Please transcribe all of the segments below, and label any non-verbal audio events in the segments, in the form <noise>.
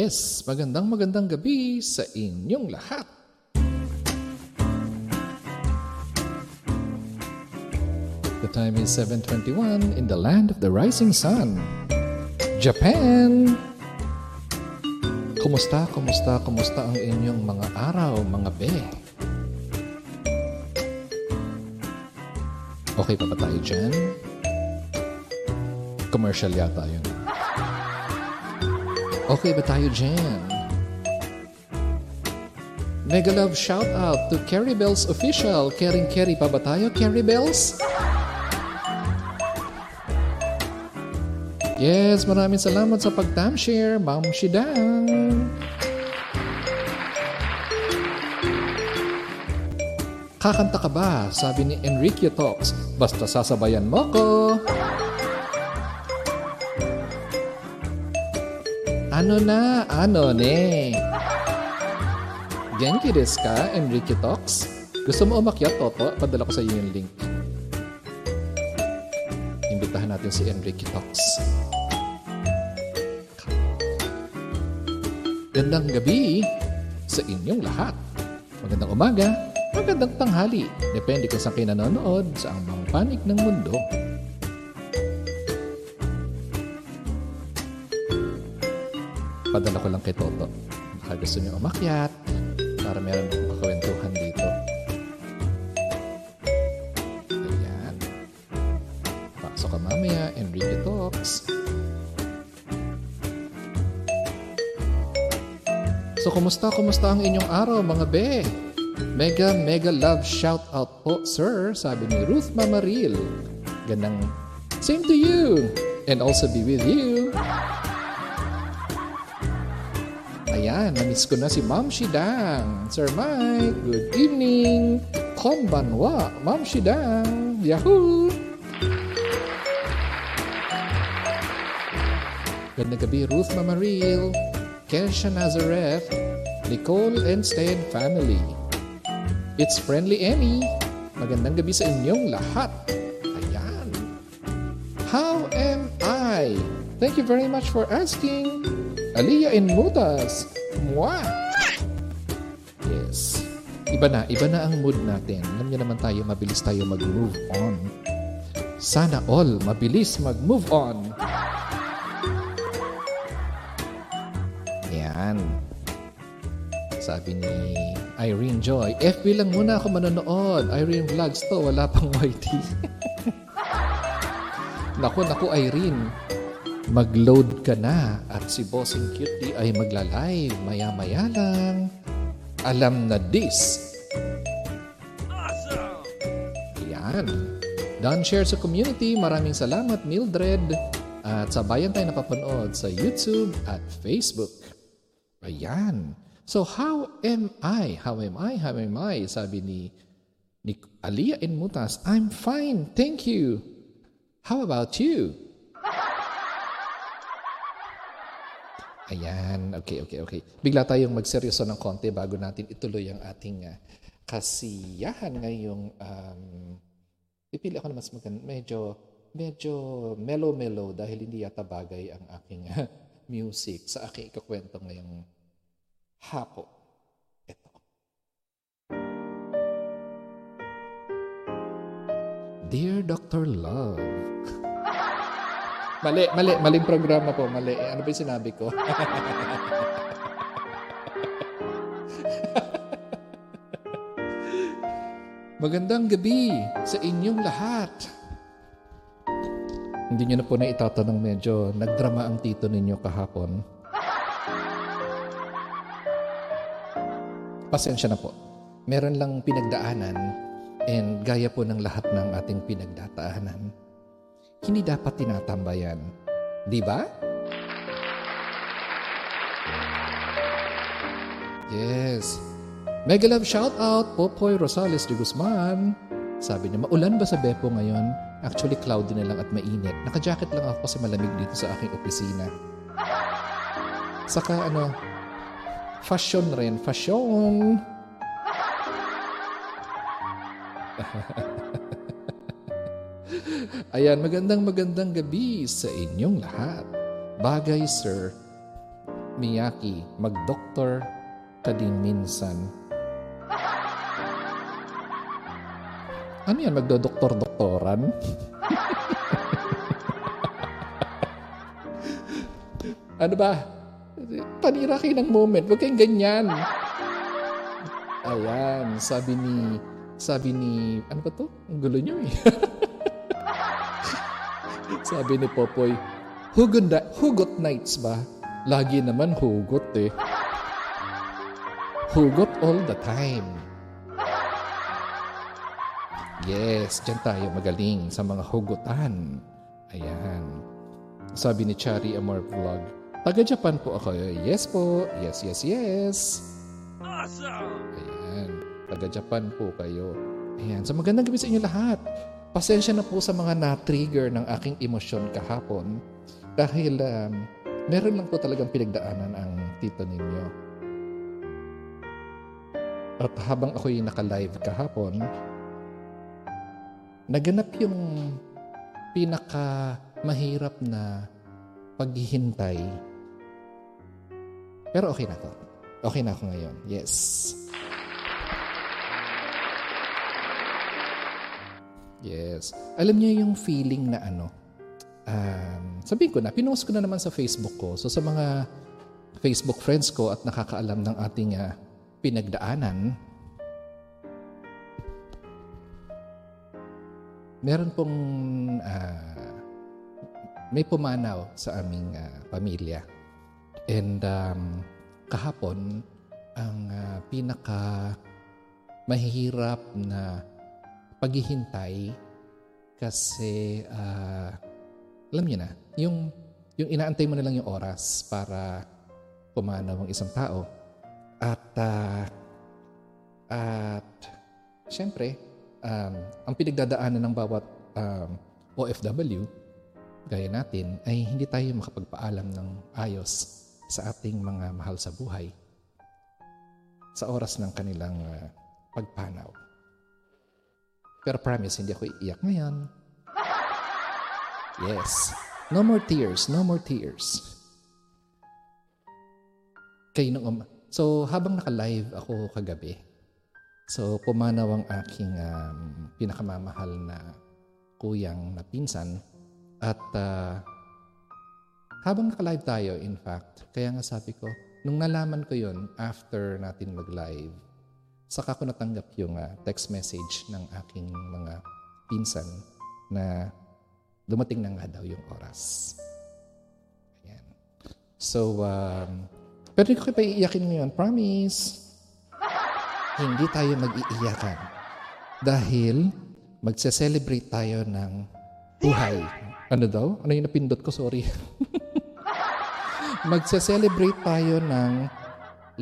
Yes, magandang magandang gabi sa inyong lahat. The time is 7.21 in the land of the rising sun. Japan! Kumusta, kumusta, kumusta ang inyong mga araw, mga be? Okay pa ba tayo dyan? Commercial yata yun. Okay ba tayo dyan? Mega love shout out to Carrie Bells official. Caring Carrie pa ba tayo, Carrie Bells? Yes, maraming salamat sa pag-timeshare, Ma'am Shidang. Kakanta ka ba? Sabi ni Enrique Talks. Basta sasabayan mo ko. Ano na? Ano ne? Genki desu ka, Enrique Talks? Gusto mo umakyat, Toto? Padala ko sa iyo yung link. Imbitahan natin si Enrique Talks. Gandang gabi sa inyong lahat. Magandang umaga, magandang tanghali. Depende kung saan kayo nanonood sa ang panig ng mundo. Padala ko lang kay Toto. Baka gusto niyo umakyat para meron akong kakwentuhan dito. Ayan. Pasok ka mamaya, Enrique Talks. So, kumusta, kumusta ang inyong araw, mga be? Mega, mega love shout out po, sir, sabi ni Ruth Mamaril. Ganang, same to you, and also be with you. Ayan, namiss ko na si Ma'am Shidang. Sir Mike, good evening. Konbanwa, Ma'am Shidang. Yahoo! Ganda gabi, Ruth Mamaril, Kesha Nazareth, Nicole and Stan family. It's Friendly Emmy. Magandang gabi sa inyong lahat. Ayan. How am I? Thank you very much for asking. Aliyah in Mutas. Mwah! Yes. Iba na, iba na ang mood natin. Alam niyo naman tayo, mabilis tayo mag-move on. Sana all mabilis mag-move on. Yan. Sabi ni Irene Joy, FB lang muna ako manonood. Irene Vlogs to, wala pang YT. <laughs> naku, naku Irene. Mag-load ka na at si Bossing Cutie ay magla-live maya-maya lang. Alam na this. Awesome! Yan. Done share sa community. Maraming salamat, Mildred. At sabayan tayo napapanood sa YouTube at Facebook. Ayan. So how am I? How am I? How am I? Sabi ni, ni Aliyah in Mutas, I'm fine. Thank you. How about you? Ayan. Okay, okay, okay. Bigla tayong magseryoso ng konti bago natin ituloy ang ating uh, kasiyahan ngayong um, pipili ako na mas maganda. Medyo, medyo mellow-mellow dahil hindi yata bagay ang aking uh, music sa aking ikakwento ngayong hapo. Ito. Dear Dr. Love, Mali, mali, maling programa po, mali. Ano ba yung sinabi ko? <laughs> Magandang gabi sa inyong lahat. Hindi nyo na po na itatanong medyo nagdrama ang tito ninyo kahapon. Pasensya na po. Meron lang pinagdaanan and gaya po ng lahat ng ating pinagdadaanan. Hindi dapat tinatambayan. Di ba? Yes. Mega love shout out, Popoy Rosales de Guzman. Sabi niya, maulan ba sa Beppo ngayon? Actually, cloudy na lang at mainit. Naka-jacket lang ako kasi malamig dito sa aking opisina. Saka ano, fashion rin. Fashion! <laughs> Ayan, magandang magandang gabi sa inyong lahat. Bagay, sir. Miyaki, mag-doktor ka din minsan. <laughs> Ano yan, magdodoktor-doktoran? <laughs> ano ba? Panira kayo ng moment. Huwag kayong ganyan. Ayan, sabi ni, sabi ni, ano ba to? Ang gulo nyo eh. <laughs> sabi ni Popoy, hugot, hugot nights ba? Lagi naman hugot eh. Hugot all the time. Yes, dyan tayo magaling sa mga hugutan. Ayan. Sabi ni Chari Amor Vlog, taga Japan po ako. Yes po. Yes, yes, yes. Awesome! Ayan. Taga Japan po kayo. Ayan. So magandang gabi sa inyo lahat. Pasensya na po sa mga na-trigger ng aking emosyon kahapon dahil um, meron lang po talagang pinagdaanan ang tito ninyo. At habang ako'y naka-live kahapon, naganap yung pinaka mahirap na paghihintay. Pero okay na to. Okay na ako ngayon. Yes. Yes. Alam niyo yung feeling na ano, um, sabihin ko na, pinost ko na naman sa Facebook ko. So sa mga Facebook friends ko at nakakaalam ng ating uh, pinagdaanan, meron pong uh, may pumanaw sa aming uh, pamilya. And um, kahapon, ang uh, pinaka mahihirap na paghihintay kasi uh, alam niyo na, yung, yung inaantay mo na lang yung oras para pumanaw ang isang tao. At uh, at syempre, um, ang pinagdadaanan ng bawat um, OFW, gaya natin, ay hindi tayo makapagpaalam ng ayos sa ating mga mahal sa buhay sa oras ng kanilang uh, pagpanaw. Pero promise, hindi ako iiyak ngayon. Yes. No more tears, no more tears. Kayo nung um- So, habang naka-live ako kagabi, So pumanaw ang aking um, pinakamamahal na kuyang na pinsan at uh, habang naka-live tayo in fact, kaya nga sabi ko, nung nalaman ko yon after natin mag-live, saka ko natanggap yung uh, text message ng aking mga pinsan na dumating na nga daw yung oras. Ayan. So, um, pero hindi ko kayo iiyakin ngayon. Promise hindi tayo mag-iiyakan dahil magse-celebrate tayo ng buhay. Ano daw? Ano yung napindot ko? Sorry. <laughs> magse-celebrate tayo ng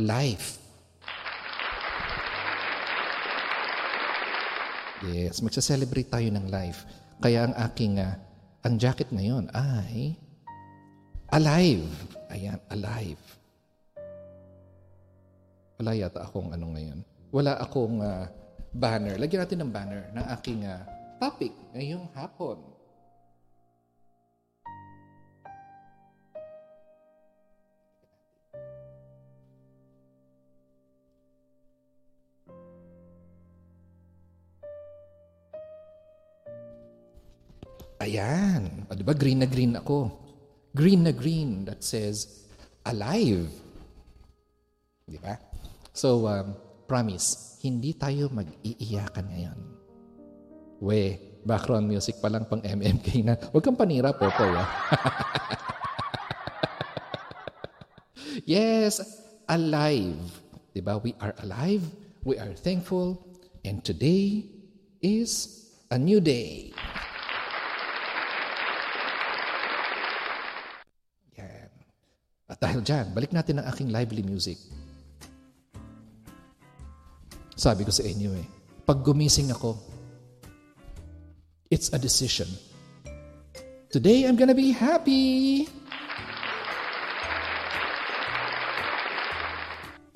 life. Yes, magse-celebrate tayo ng life. Kaya ang aking, uh, ang jacket ngayon ay alive. Ayan, alive. Wala yata akong ano ngayon wala akong uh, banner. Lagyan natin ng banner ng aking uh, topic ngayong hapon. Ayan. O, di ba? Green na green ako. Green na green that says alive. Di ba? So, um, promise, hindi tayo mag-iiyakan ngayon. We, background music pa lang pang MMK na. Huwag kang panira, Popoy. Ah. <laughs> yes, alive. Diba? We are alive. We are thankful. And today is a new day. Yan. At dahil dyan, balik natin ang aking lively music. Sabi ko sa inyo eh, pag gumising ako, it's a decision. Today, I'm gonna be happy.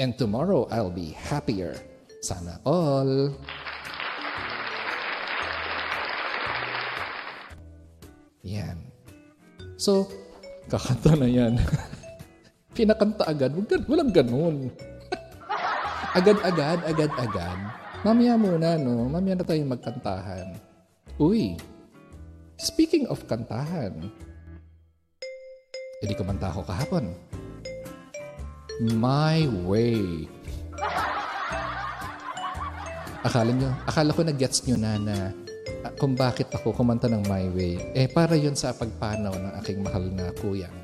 And tomorrow, I'll be happier. Sana all. Yan. So, kakanta na yan. <laughs> Pinakanta agad. Walang ganun. <laughs> Agad-agad, agad-agad. Mamaya muna, no? Mamaya na tayong magkantahan. Uy, speaking of kantahan, edi kumanta ako kahapon. My Way. <laughs> Akala nyo, akala ko na-gets nyo na na uh, kung bakit ako kumanta ng My Way. Eh, para yun sa pagpanaw ng aking mahal na kuyang.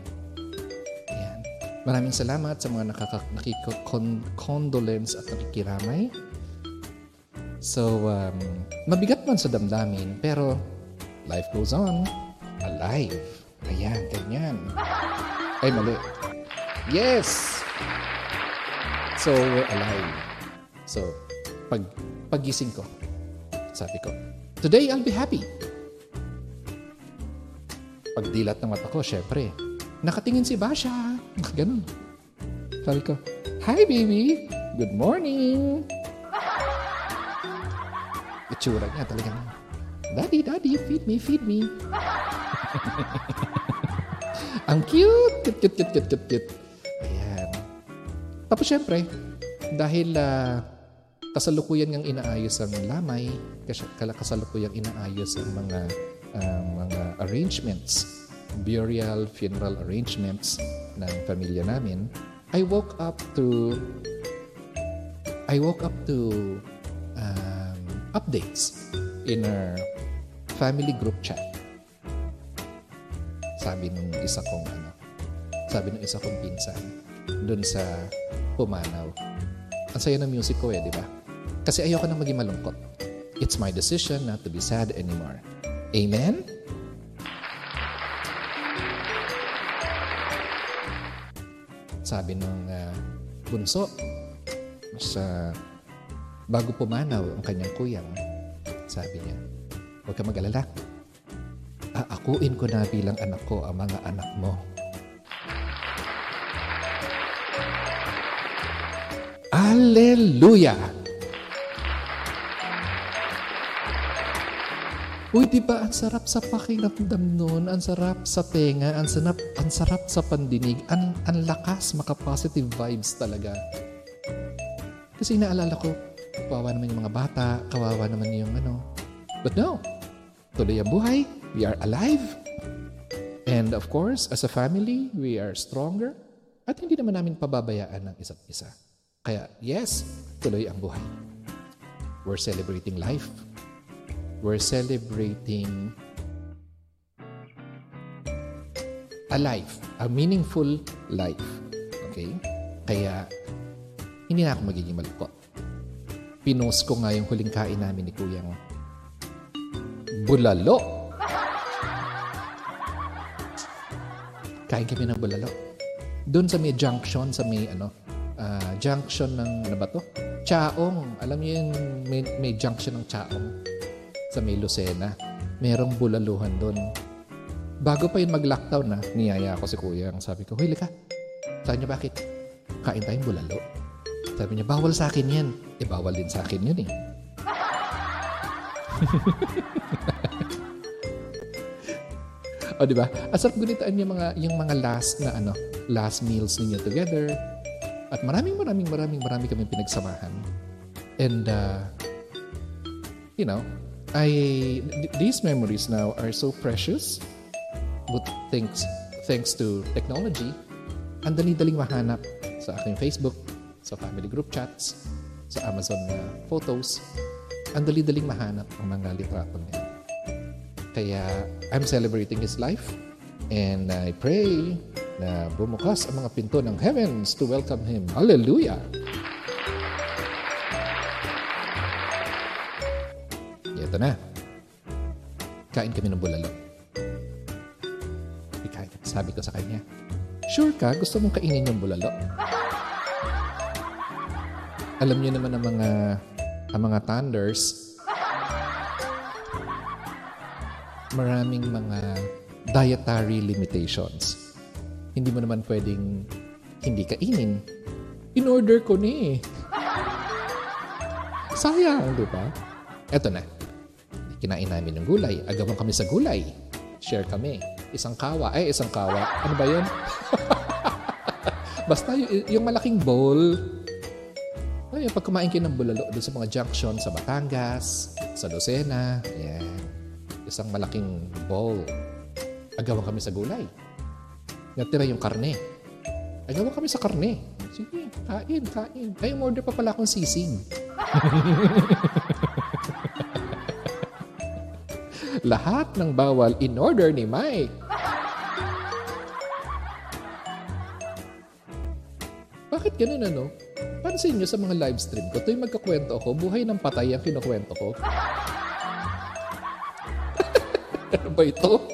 Maraming salamat sa mga nakikondolence at nakikiramay. So, um, mabigat man sa damdamin, pero life goes on. Alive. Ayan, ganyan. Ay, mali. Yes! So, we're alive. So, pag pagising ko, sabi ko, Today, I'll be happy. Pagdilat ng mata ko, syempre, Nakatingin si Basha. Ganun. Sabi ko, Hi, baby! Good morning! Itsura niya talagang, Daddy, Daddy, feed me, feed me. <laughs> Ang cute! Cute, cute, cute, cute, cute, cute. Ayan. Tapos syempre, dahil uh, kasalukuyan ng inaayos ang lamay, kasalukuyan inaayos ang mga uh, mga arrangements burial, funeral arrangements ng pamilya namin, I woke up to I woke up to um, updates in our family group chat. Sabi nung isa kong ano, sabi nung isa kong pinsan doon sa Pumanaw. Ang saya ng music ko eh, di ba? Kasi ayoko nang maging malungkot. It's my decision not to be sad anymore. Amen? Sabi ng uh, bunso sa bago pumanaw ang kanyang kuyang, sabi niya, huwag ka mag-alala. Aakuin ko na bilang anak ko ang mga anak mo. Hallelujah! Uy, di ba ang sarap sa pakiramdam nun, ang sarap sa tenga, ang sarap, ang sarap sa pandinig, ang, ang lakas, maka-positive vibes talaga. Kasi naalala ko, kawawa naman yung mga bata, kawawa naman yung ano. But no, tuloy ang buhay, we are alive. And of course, as a family, we are stronger. At hindi naman namin pababayaan ng isa't isa. Kaya yes, tuloy ang buhay. We're celebrating life we're celebrating a life, a meaningful life. Okay? Kaya, hindi na ako magiging malungkot. Pinost ko nga yung huling kain namin ni Kuyang bulalo. Kain kami ng bulalo. Doon sa may junction, sa may ano, uh, junction ng ano ba to? Chaong. Alam niyo yung may, may junction ng Chaong sa may Lucena. Merong bulaluhan doon. Bago pa yun mag-lockdown na, niyaya ako si kuya. Sabi ko, Hoy, lika. Sabi niya, bakit? Kain tayong bulalo. Sabi niya, bawal sa akin yan. Eh, bawal din sa akin yun eh. <laughs> o, di ba? Asarap gunitaan yung mga, yung mga last na ano, last meals ninyo together. At maraming, maraming, maraming, maraming kami pinagsamahan. And, uh, you know, I these memories now are so precious. But thanks thanks to technology, ang dali-daling mahanap sa aking Facebook, sa family group chats. sa Amazon na photos. Ang dali-daling mahanap ang mga litrato niya. Kaya I'm celebrating his life and I pray na bumukas ang mga pinto ng heavens to welcome him. Hallelujah! Ito na. Kain kami ng bulalo. Ikain. Sabi ko sa kanya, Sure ka? Gusto mong kainin yung bulalo? Alam niyo naman ang mga ang mga thunders maraming mga dietary limitations. Hindi mo naman pwedeng hindi kainin. In-order ko ni. Sayang, di ba? Eto na. Kinain namin ng gulay. Agawan kami sa gulay. Share kami. Isang kawa. Ay, isang kawa. Ano ba yun? <laughs> Basta y- yung malaking bowl. Ay, pag kumain kayo ng bulalo doon sa mga junction sa Batangas, sa Lucena, yan. Isang malaking bowl. Agawan kami sa gulay. Natira yung karne. Agawan kami sa karne. Sige, kain, kain. Ay, umorder pa pala akong sisig. <laughs> Lahat ng bawal in order ni Mike. Bakit ganun ano? Pansin nyo sa mga live stream ko, tuwing magkakwento ako, buhay ng patay ang kinukwento ko. <laughs> ano ba ito? <laughs>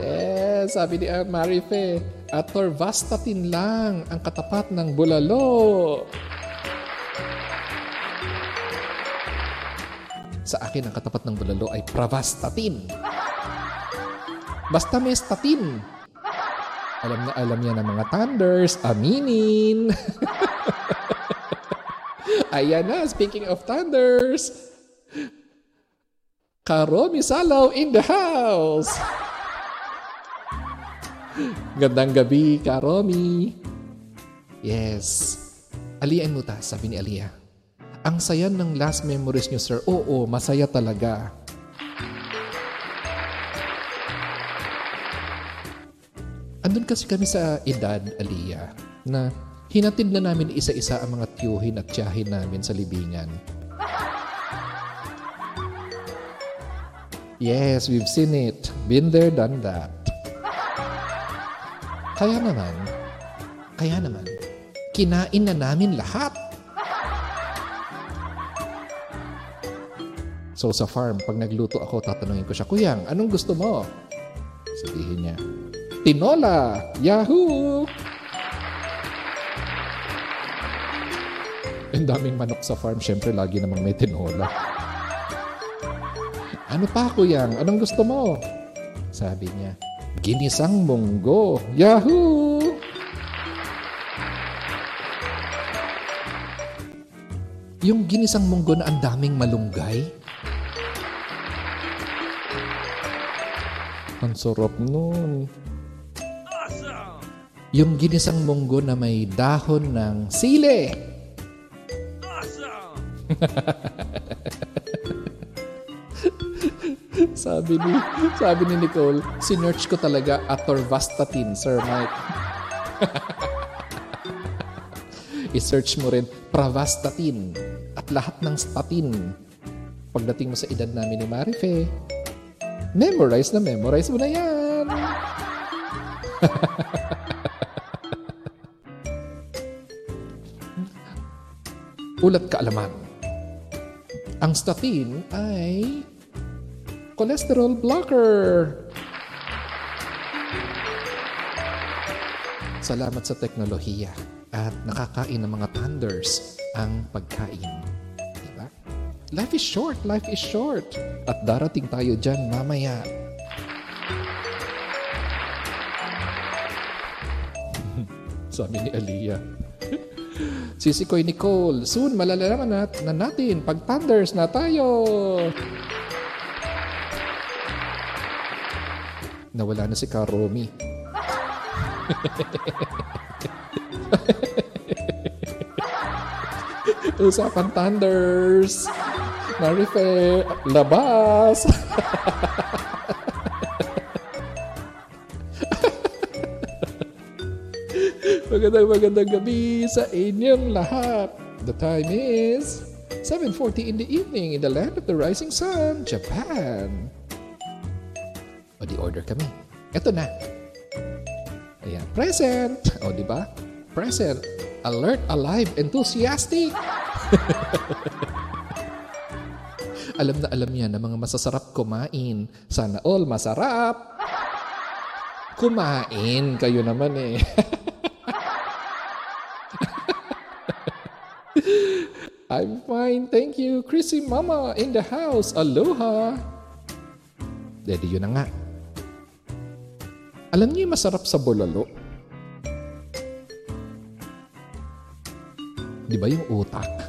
yes, sabi ni Aunt Marife, at Torvastatin lang ang katapat ng bulalo. Sa akin, ang katapat ng bulalo ay Pravastatin. Basta may statin. Alam na alam niya ng mga thunders. Aminin. <laughs> Ayan na, speaking of thunders. Karomi Salaw in the house. Gandang gabi, Karomi. Yes. Alian mo ta, sabi ni Alia. Ang saya ng last memories niyo, sir. Oo, masaya talaga. Andun kasi kami sa edad, Aliyah, na hinatid na namin isa-isa ang mga tiyuhin at tiyahin namin sa libingan. <laughs> Yes, we've seen it. Been there, done that. Kaya naman, kaya naman, kinain na namin lahat. So sa farm, pag nagluto ako, tatanungin ko siya, Kuyang, anong gusto mo? Sabihin niya, Tinola! Yahoo! Ang daming manok sa farm, syempre lagi namang may tinola. Ano pa, Kuyang? Anong gusto mo? Sabi niya, Ginisang munggo! Yahoo! Yung ginisang munggo na ang daming malunggay, Ang sarap nun. Yung ginisang munggo na may dahon ng sile. <laughs> sabi ni sabi ni Nicole, sinearch ko talaga atorvastatin, Sir Mike. <laughs> I-search mo rin pravastatin at lahat ng statin. Pagdating mo sa edad namin ni Marife, Memorize na memorize mo na yan. <laughs> Ulat kaalaman. Ang statin ay cholesterol blocker. Salamat sa teknolohiya at nakakain ng mga thunders ang pagkain. Life is short, life is short. At darating tayo dyan mamaya. <laughs> Sabi ni Aliyah. <laughs> Sisikoy Nicole, soon malalaman nat na natin pag thunders na tayo. Nawala na si Karomi. <laughs> Usapan thunders. Marife, labas. Magandang magandang gabi sa inyong lahat. The time is 7.40 in the evening in the land of the rising sun, Japan. O di order kami. Ito na. Ayan, present. O di ba? Present. Alert, alive, enthusiastic. <laughs> alam na alam yan na mga masasarap kumain. Sana all masarap. Kumain kayo naman eh. <laughs> I'm fine, thank you. Chrissy Mama in the house. Aloha. Daddy, yun na nga. Alam niyo masarap sa bulalo? Di ba yung utak?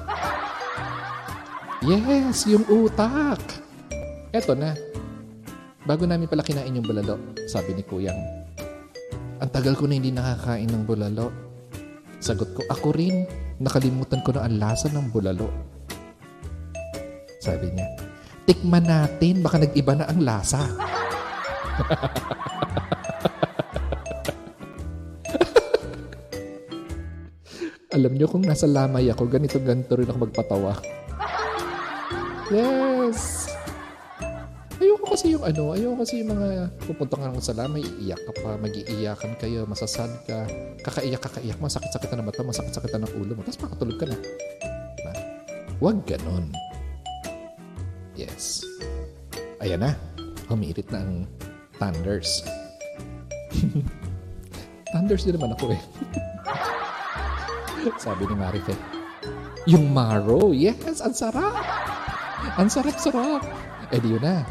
Yes, yung utak. Eto na. Bago namin pala kinain yung bulalo, sabi ni Kuyang. Ang tagal ko na hindi nakakain ng bulalo. Sagot ko, ako rin. Nakalimutan ko na ang lasa ng bulalo. Sabi niya, tikman natin, baka nag-iba na ang lasa. <laughs> Alam niyo kung nasa lamay ako, ganito-ganito rin ako magpatawa. Yes. Ayoko kasi yung ano, ayoko kasi yung mga pupunta ka lang sa lamay, iiyak ka pa, mag-iiyakan kayo, masasad ka, kakaiyak, kakaiyak, masakit-sakit na mata, masakit-sakit na ng ulo mo, tapos makatulog ka na. Diba? Huwag ganon. Yes. Ayan na. Humirit na ang thunders. <laughs> thunders din naman ako eh. <laughs> Sabi ni Marife. Yung marrow, yes, ang sarap. Ang sarap-sarap. Eh di yun na.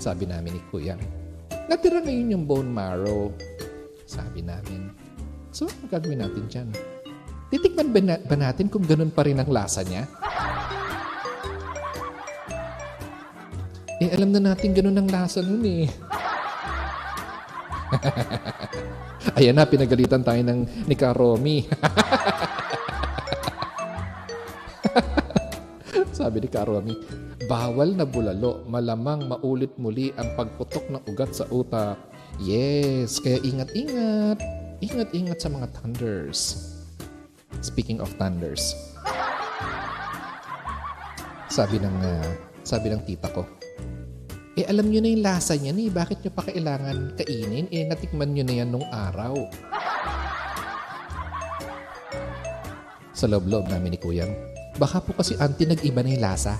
Sabi namin ni Kuya. Natira ngayon yung bone marrow. Sabi namin. So, ano gagawin natin dyan? Titikman ba, ba natin kung ganun pa rin ang lasa niya? Eh, alam na natin ganun ang lasa nun eh. <laughs> Ayan na, pinagalitan tayo ng ni Karomi. <laughs> Sabi ni Karomi, bawal na bulalo, malamang maulit muli ang pagputok ng ugat sa utak. Yes, kaya ingat-ingat. Ingat-ingat sa mga thunders. Speaking of thunders. Sabi ng uh, sabi ng tita ko, eh alam nyo na yung lasa niya eh. Bakit nyo pa kailangan kainin? Eh natikman nyo na yan nung araw. Sa loob-loob namin ni Kuyang, baka po kasi auntie nag-iba na yung lasa.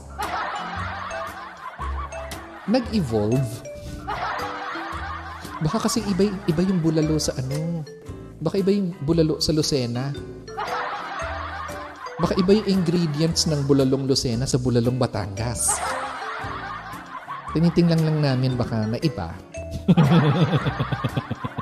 Nag-evolve. Baka kasi iba, iba yung bulalo sa ano. Baka iba yung bulalo sa Lucena. Baka iba yung ingredients ng bulalong Lucena sa bulalong Batangas. Tinitingnan lang namin baka na iba. <laughs>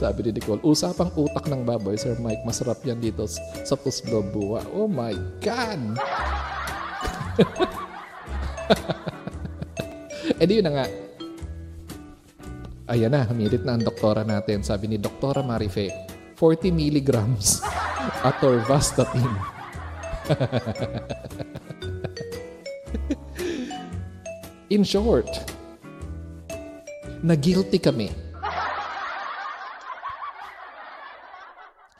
Sabi ni Nicole, usapang utak ng baboy, Sir Mike, masarap yan dito sa Puslo Buwa. Oh my God! <laughs> eh di yun na nga. Ayan na, humirit na ang doktora natin. Sabi ni Doktora Marife, 40 milligrams <laughs> atorvastatin. <laughs> In short, na-guilty kami.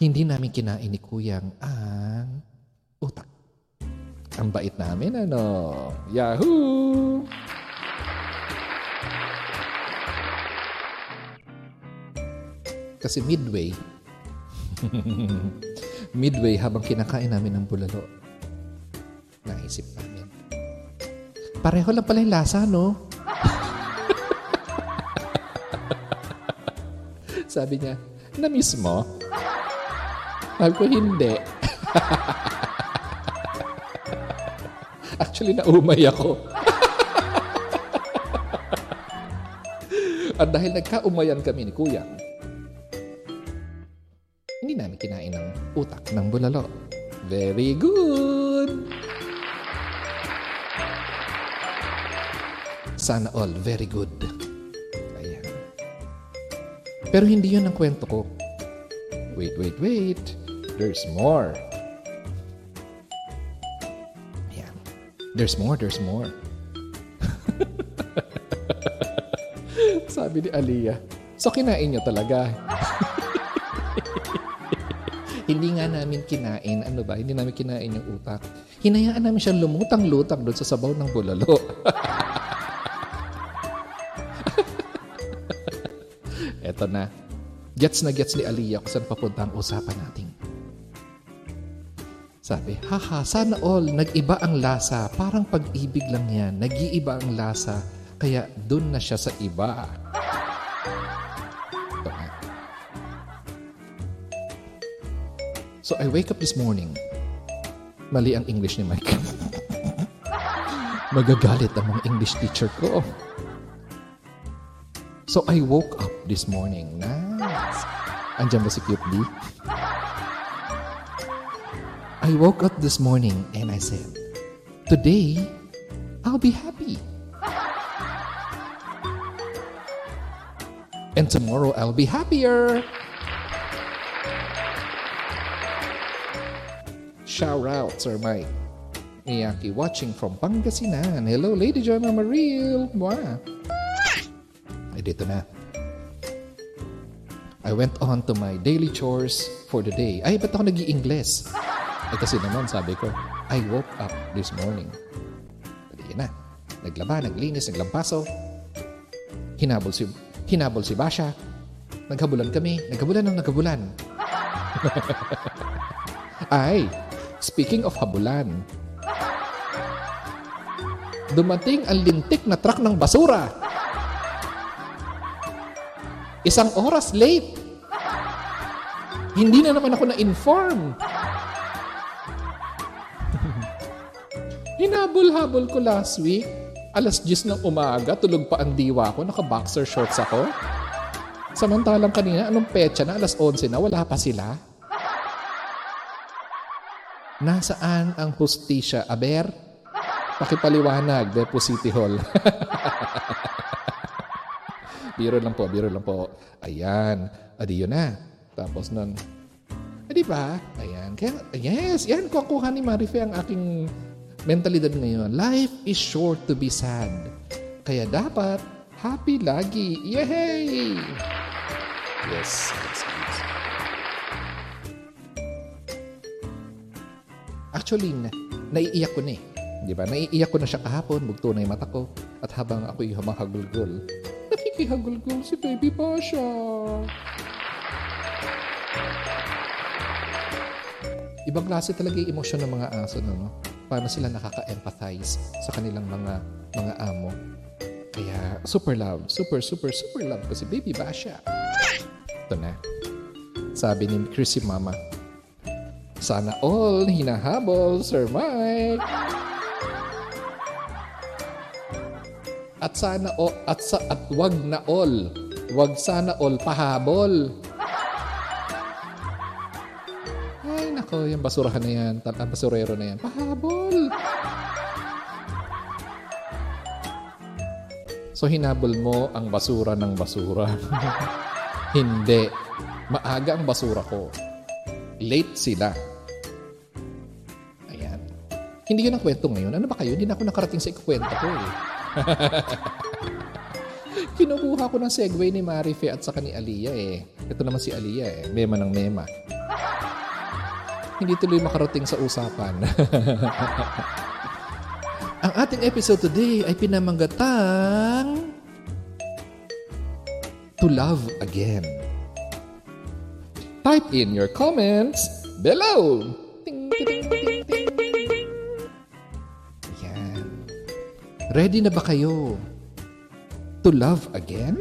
Hindi namin kinain ni Kuyang ang utak. Ang bait namin, ano? Yahoo! Kasi midway, <laughs> midway habang kinakain namin ng bulalo, naisip namin. Pareho lang pala yung lasa, no? <laughs> Sabi niya, na-miss mo? Sabi ko, hindi. Actually, naumay ako. At dahil nagkaumayan kami ni Kuya, hindi namin kinain ng utak ng bulalo. Very good! Sana all, very good. Ayan. Pero hindi yun ang kwento ko. Wait, wait, wait. There's more. Ayan. There's more, there's more. <laughs> Sabi ni Aliyah, so kinain niyo talaga. <laughs> hindi nga namin kinain, ano ba, hindi namin kinain yung utak. Hinayaan namin siya lumutang-lutang doon sa sabaw ng bulalo. <laughs> Eto na. Gets na gets ni Aliyah kung saan papunta ang usapan natin. Sabi, haha, sana all, nag-iba ang lasa. Parang pag-ibig lang yan. Nag-iiba ang lasa. Kaya dun na siya sa iba. So I wake up this morning. Mali ang English ni Mike. <laughs> Magagalit ang mga English teacher ko. So I woke up this morning. Nice. Andiyan ba si Cute B? I woke up this morning and I said, Today, I'll be happy. <laughs> And tomorrow, I'll be happier. Shout out, Sir Mike. Miyaki watching from Pangasinan. Hello, Lady Mama Real. Wow. Ay, dito na. I went on to my daily chores for the day. Ay, ba't ako nag ingles eh kasi naman sabi ko, I woke up this morning. Pwede na. Naglaba, naglinis, naglampaso. Hinabol si, hinabol si Basha. Naghabulan kami. Naghabulan ng naghabulan. <laughs> Ay, speaking of habulan, dumating ang lintik na truck ng basura. Isang oras late. Hindi na naman ako na-inform. Hinabol-habol ko last week. Alas 10 ng umaga, tulog pa ang diwa ko, naka-boxer shorts ako. Samantalang kanina, anong petsa na? Alas 11 na, wala pa sila. Nasaan ang hustisya? Aber? Pakipaliwanag, Depo City Hall. <laughs> biro lang po, biro lang po. Ayan, adi yun na. Tapos nun, adi ba? Ayan, kaya, yes, yan, kukuha ni Marife ang aking mentalidad ngayon, life is short to be sad. Kaya dapat happy lagi. Yay! Yes, yes, yes. Actually, na, naiiyak ko na eh. Di ba? Naiiyak ko na siya kahapon, bugto na yung mata ko. At habang ako'y humahagulgol, nakikihagulgol si Baby Basha. Ibang klase talaga yung emosyon ng mga aso, no? Paano sila nakaka-empathize sa kanilang mga mga amo. Kaya super love, super super super love ko si Baby Basha. Ito na. Sabi ni Chrissy Mama, sana all hinahabol, Sir Mike. At sana o at sa at wag na all. Wag sana all pahabol. Nako, yung basurahan na yan, basurero na yan, pahabol! So, hinabol mo ang basura ng basura. <laughs> Hindi. Maaga ang basura ko. Late sila. Ayan. Hindi yun ang kwento ngayon. Ano ba kayo? Hindi na ako nakarating sa ikukwento ko eh. <laughs> Kinukuha ko ng segue ni Marife at saka ni Aliyah eh. Ito naman si Aliyah eh. Mema ng mema hindi tuloy makarating sa usapan. <laughs> Ang ating episode today ay pinamanggatang To Love Again. Type in your comments below. Ting, ting, ting, ting. Yan. Ready na ba kayo to love again?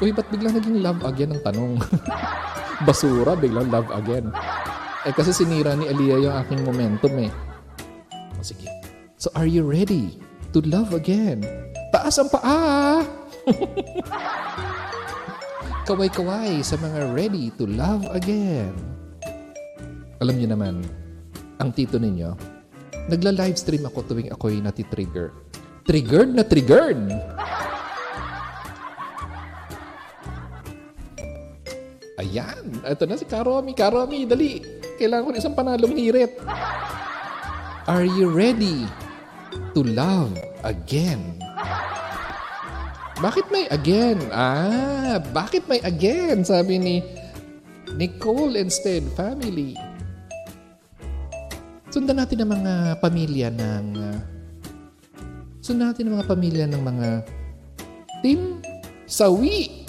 Uy, ba't biglang naging love again ang tanong? <laughs> basura, biglang love again. Eh kasi sinira ni Aliyah yung aking momentum eh. O sige. So are you ready to love again? Taas ang paa! <laughs> Kaway-kaway sa mga ready to love again. Alam niyo naman, ang tito ninyo, nagla-livestream ako tuwing ako'y nati-trigger. Triggered na triggered! Ayan. Ito na si Karomi. Karomi, dali. Kailangan ko isang panalong hirit. Are you ready to love again? Bakit may again? Ah, bakit may again? Sabi ni Nicole instead, family. Sundan natin ang mga pamilya ng... Sundan natin ang mga pamilya ng mga team sawi.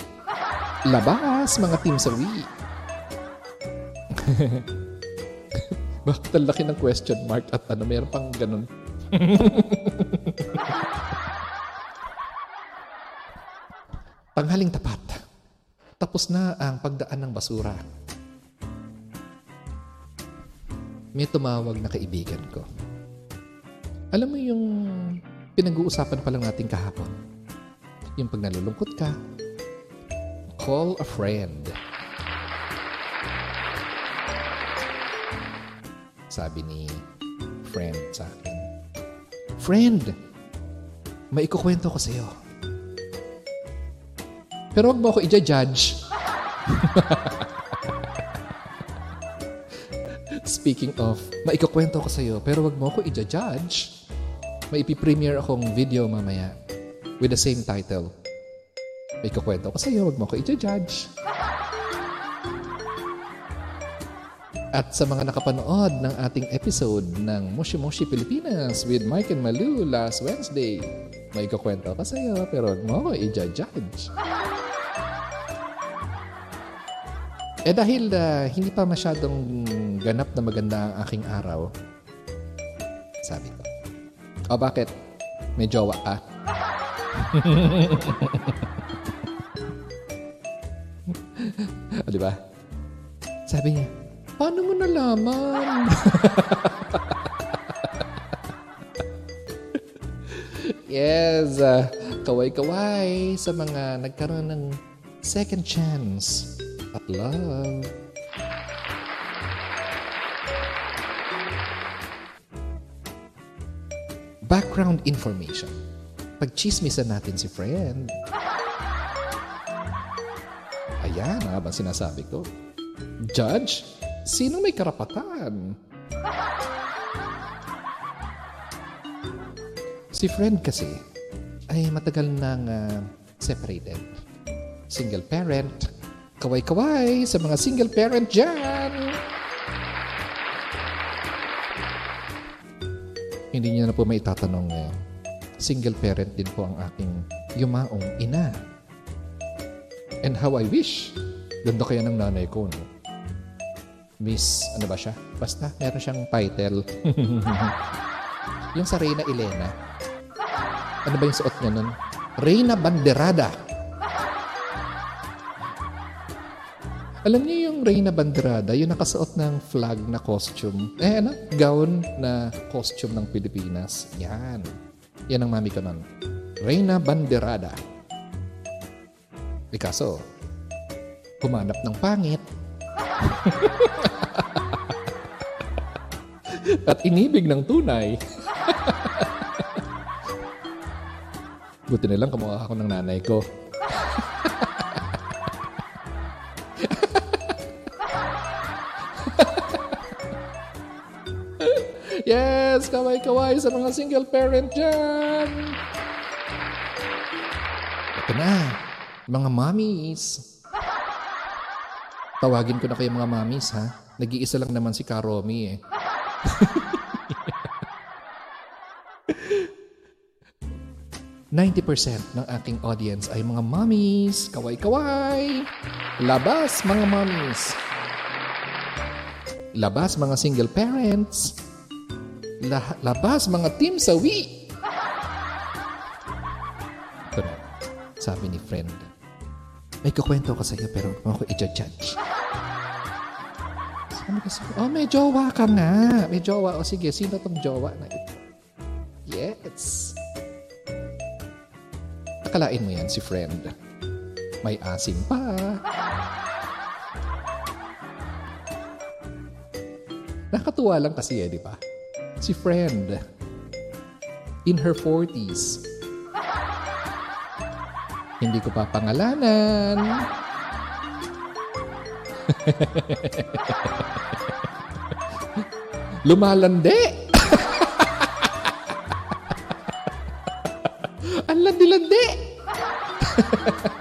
Labas, mga team sawi. <laughs> Bakit ang laki ng question mark at ano, meron pang ganun. <laughs> Tanghaling tapat. Tapos na ang pagdaan ng basura. May tumawag na kaibigan ko. Alam mo yung pinag-uusapan pa lang natin kahapon. Yung pag nalulungkot ka, call a friend. Sabi ni friend sa akin, Friend, may ikukwento ko sa'yo. Pero wag mo ako i-judge. <laughs> Speaking of, maikukwento ko sa'yo, pero wag mo ako i-judge. May ipipremiere akong video mamaya with the same title. May kukwento ko sa'yo, wag mo ako i-judge. At sa mga nakapanood ng ating episode ng Moshi Moshi Pilipinas with Mike and Malu last Wednesday, may kukwento ko sa'yo, pero wag mo ako i-judge. Eh dahil uh, hindi pa masyadong ganap na maganda ang aking araw, sabi ko, o bakit? May jowa ka? <laughs> o diba? Sabi niya, paano mo nalaman? <laughs> yes, uh, kaway-kaway sa mga nagkaroon ng second chance at love. Background information. Pagchismisan natin si friend. Ayan, habang sinasabi ko. Judge, sino may karapatan? Si friend kasi ay matagal nang uh, separated. Single parent, Kaway-kaway sa mga single parent dyan. Hindi niyo na po may itatanong eh. Single parent din po ang aking yumaong ina. And how I wish. Ganda kaya ng nanay ko, no? Miss, ano ba siya? Basta, meron siyang title. <laughs> yung sa Reyna Elena. Ano ba yung suot niya nun? Reyna Banderada. Alam niyo yung Reyna Banderada, yung nakasuot ng flag na costume. Eh, ano? Gown na costume ng Pilipinas. Yan. Yan ang mami ko nun. Reyna Banderada. Di kaso, humanap ng pangit. <laughs> At inibig ng tunay. <laughs> Buti na lang kamukha ako ng nanay ko. <laughs> Yes, kaway-kaway sa mga single parent dyan. Ito na, mga mommies. Tawagin ko na kayo mga mommies, ha? Nag-iisa lang naman si Karomi, eh. <laughs> Ninety percent ng aking audience ay mga mommies. Kaway-kaway. Labas, mga mommies. Labas, mga single parents lah- labas mga team sawi. <laughs> Ito na, sabi ni friend. May kukwento ko sa iyo pero huwag ako i-judge. Sabi kasi, oh may jowa ka nga. May jowa. O sige, sino tong jowa na ito? Yes. Akalain mo yan si friend. May asim pa. Nakatuwa lang kasi eh, di ba? si friend in her 40s. Hindi ko papangalanan. <laughs> Lumalandi! <laughs> Ang landi-landi! <laughs>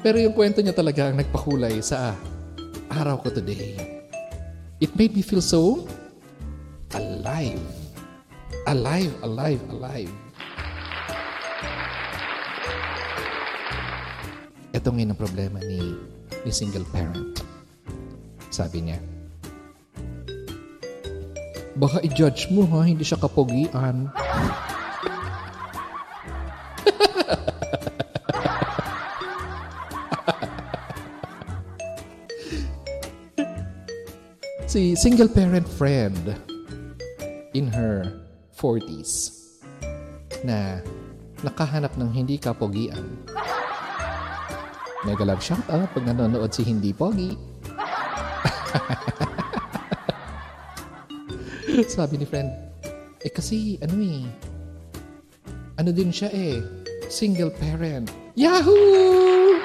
Pero yung kwento niya talaga ang nagpakulay sa araw ko today. It made me feel so Alive, alive, alive. Ito ngayon ang problema ni, ni single parent. Sabi niya, Baka i-judge mo ha, hindi siya kapogian. <laughs> si single parent friend in her 40s na nakahanap ng hindi kapogian. Mega love shout out pag nanonood si Hindi Pogi. <laughs> Sabi ni friend, eh kasi ano eh, ano din siya eh, single parent. Yahoo!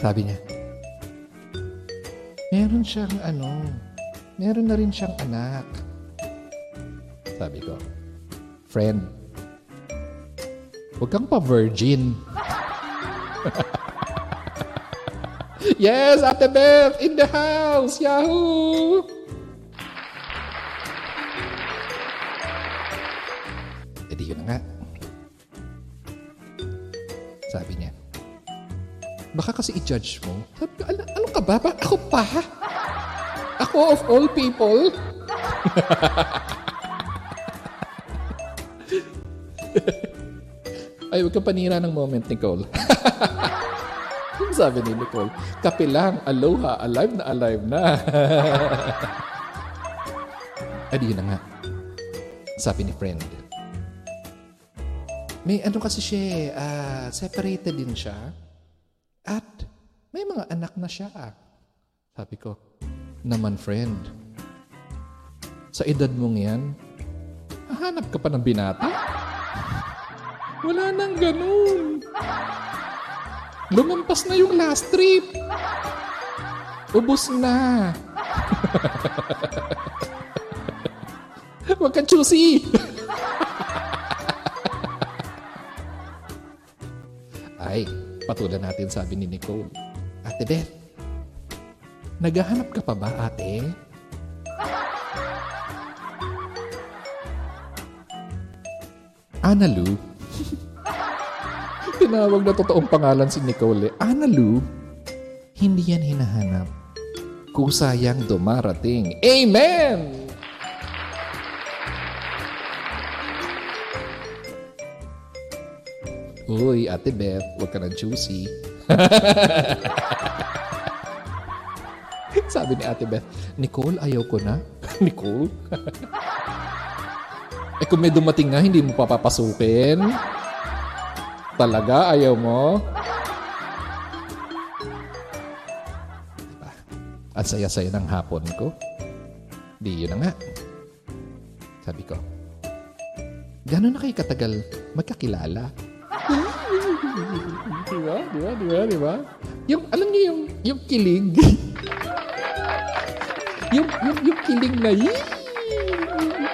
Sabi niya, meron siyang ano, meron na rin siyang anak. Sabi ko, friend, huwag kang pa-virgin. <laughs> yes, Ate Beth, in the house! Yahoo! E di yun nga. Sabi niya, baka kasi i-judge mo. Sabi ko, ano ka ba? ba? Ako pa? Ako of all people? Ay, huwag kang panira ng moment, Nicole. <laughs> Sabi ni Nicole, kape lang, aloha, alive na alive na. <laughs> Yun na nga. Sabi ni friend, may ano kasi siya, uh, separated din siya. At may mga anak na siya. Sabi ko, naman friend, sa edad mong yan, hanap ka pa ng binata? Wala nang ganun. Lumampas na yung last trip. Ubus na. <laughs> Huwag kang choosy. <laughs> Ay, patulan natin sabi ni Nicole. Ate Beth, naghahanap ka pa ba ate? Analu, <laughs> tinawag na totoong pangalan si Nicole. Analu, hindi yan hinahanap. Kusayang dumarating. Amen! Uy, Ate Beth, huwag ka ng choosy. <laughs> Sabi ni Ate Beth, Nicole, ayaw ko na. <laughs> Nicole? <laughs> eh kung may dumating nga, hindi mo papapasukin? Talaga? Ayaw mo? Diba? At saya-saya ng hapon ko. Di yun na nga. Sabi ko, gano'n na kayo katagal magkakilala? <laughs> diba? Diba? Diba? Diba? Yung, alam niyo yung, yung kilig. Yung, yung, yung kilig na yee!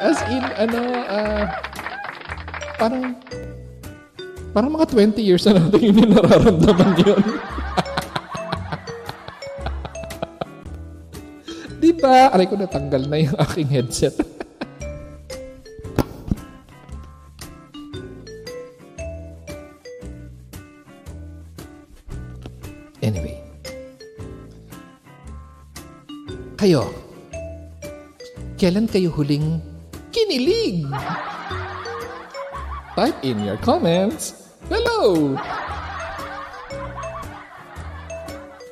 As in, ano, uh, parang, parang mga 20 years na natin yung nararamdaman yun. <laughs> Di ba? Aray ko natanggal na yung aking headset. <laughs> anyway. Kayo, kailan kayo huling kinilig? Type in your comments. Hello!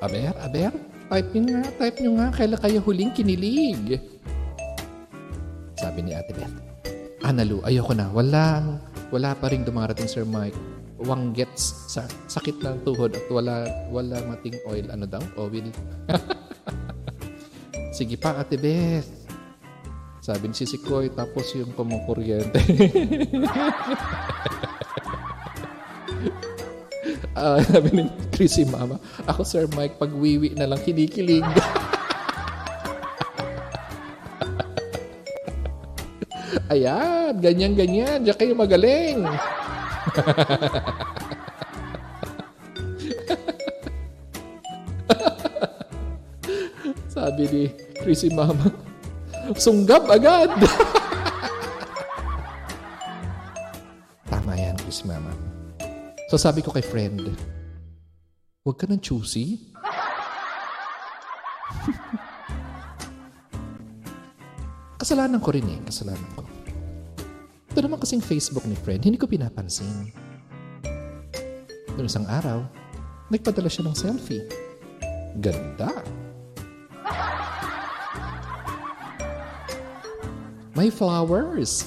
Aber, aber, type nyo nga, type nyo nga, kailan kayo huling kinilig? Sabi ni Ate Beth, Analu, ayoko na, wala, wala pa rin dumarating Sir Mike. Wang gets sa sakit ng tuhod at wala wala mating oil. Ano daw? Oil. <laughs> Sige pa, Ate Beth. Sabi ni si Koy, tapos yung kumukuryente. uh, <laughs> ah, sabi ni Chris Mama, ako Sir Mike, pag wiwi na lang kinikilig. <laughs> Ayan, ganyan-ganyan. Diyan kayo magaling. <laughs> sabi ni Chrissy Mama, sunggab agad. <laughs> Tama yan, Chrissy Mama. So sabi ko kay friend, huwag ka ng choosy. <laughs> kasalanan ko rin eh, kasalanan ko. Ito naman kasing Facebook ni friend, hindi ko pinapansin. Noong isang araw, nagpadala siya ng selfie. Ganda. May flowers.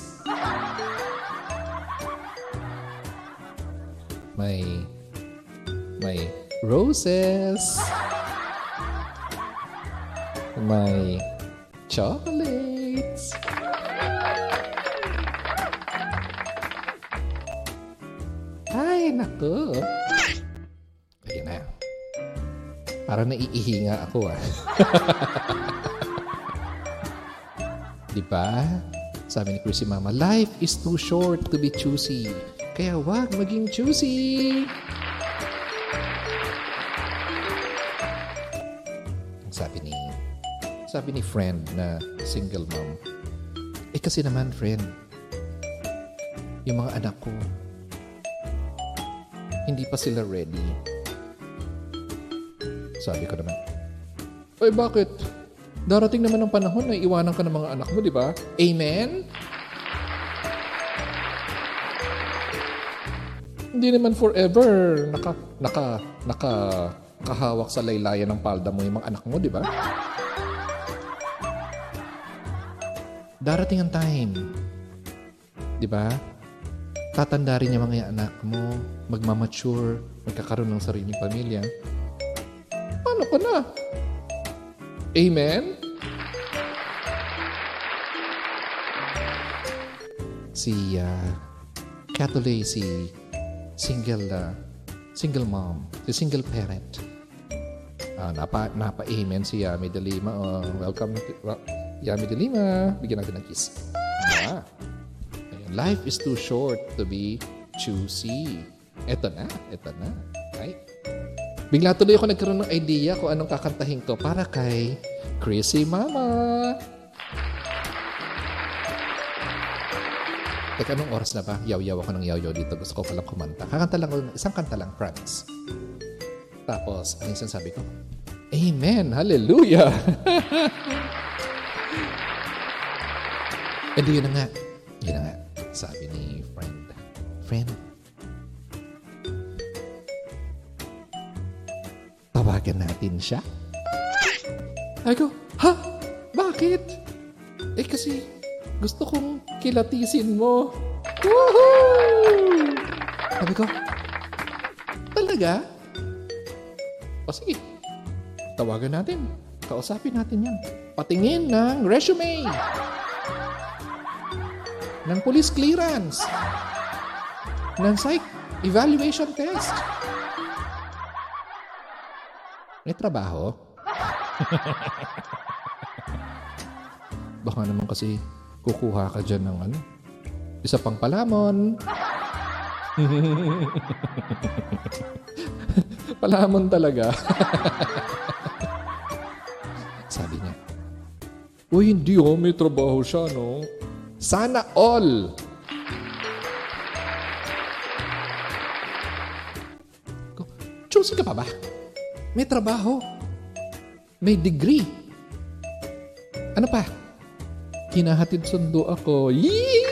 May may roses. May chocolates. Ay, naku. Ayun na. Parang naiihi nga ako ah. <laughs> Di ba? Sabi ni Chrissy Mama, life is too short to be choosy. Kaya wag maging choosy. Sabi ni sabi ni friend na single mom, eh kasi naman friend, yung mga anak ko, hindi pa sila ready. Sabi ko naman, Ay, bakit? Darating naman ang panahon na iwanan ka ng mga anak mo, di ba? Amen? Hindi naman forever naka, naka, naka, kahawak sa laylayan ng palda mo yung mga anak mo, di ba? Darating ang time. Di ba? Tatanda rin yung mga anak mo, magmamature, magkakaroon ng sariling pamilya. Paano ka na? Amen? Si uh, Catolay, si single uh, single mom, si single parent. Uh, napa, napa-amen si Yami de Lima. Uh, welcome, well, Yami de Lima. Bigyan natin ng kiss. Yeah. Life is too short to be choosy. Eto na, eto na. Right? Bigla tuloy ako nagkaroon ng idea kung anong kakantahin ko para kay Chrissy Mama. Teka, anong oras na ba? Yaw-yaw ako ng yaw-yaw dito. Gusto ko palang kumanta. Kakanta lang ako, isang kanta lang, promise. Tapos, ano yung sinasabi ko? Amen! Hallelujah! <laughs> Di yun na nga. Yun na nga. Sabi ni friend. Friend, tawagan natin siya. Ay ko, ha? Bakit? Eh kasi gusto kong kilatisin mo. Woohoo! Sabi ko, talaga? O sige, tawagan natin. Kausapin natin yan. Patingin ng resume. Ng police clearance. Ng psych evaluation test. May trabaho? <laughs> Baka naman kasi kukuha ka dyan ng ano, isa pang palamon. <laughs> palamon talaga. <laughs> Sabi niya, Uy, hindi oh, may trabaho siya, no? Sana all. Choosy ka pa ba? May trabaho. May degree. Ano pa? Kinahatid sundo ako. Yee!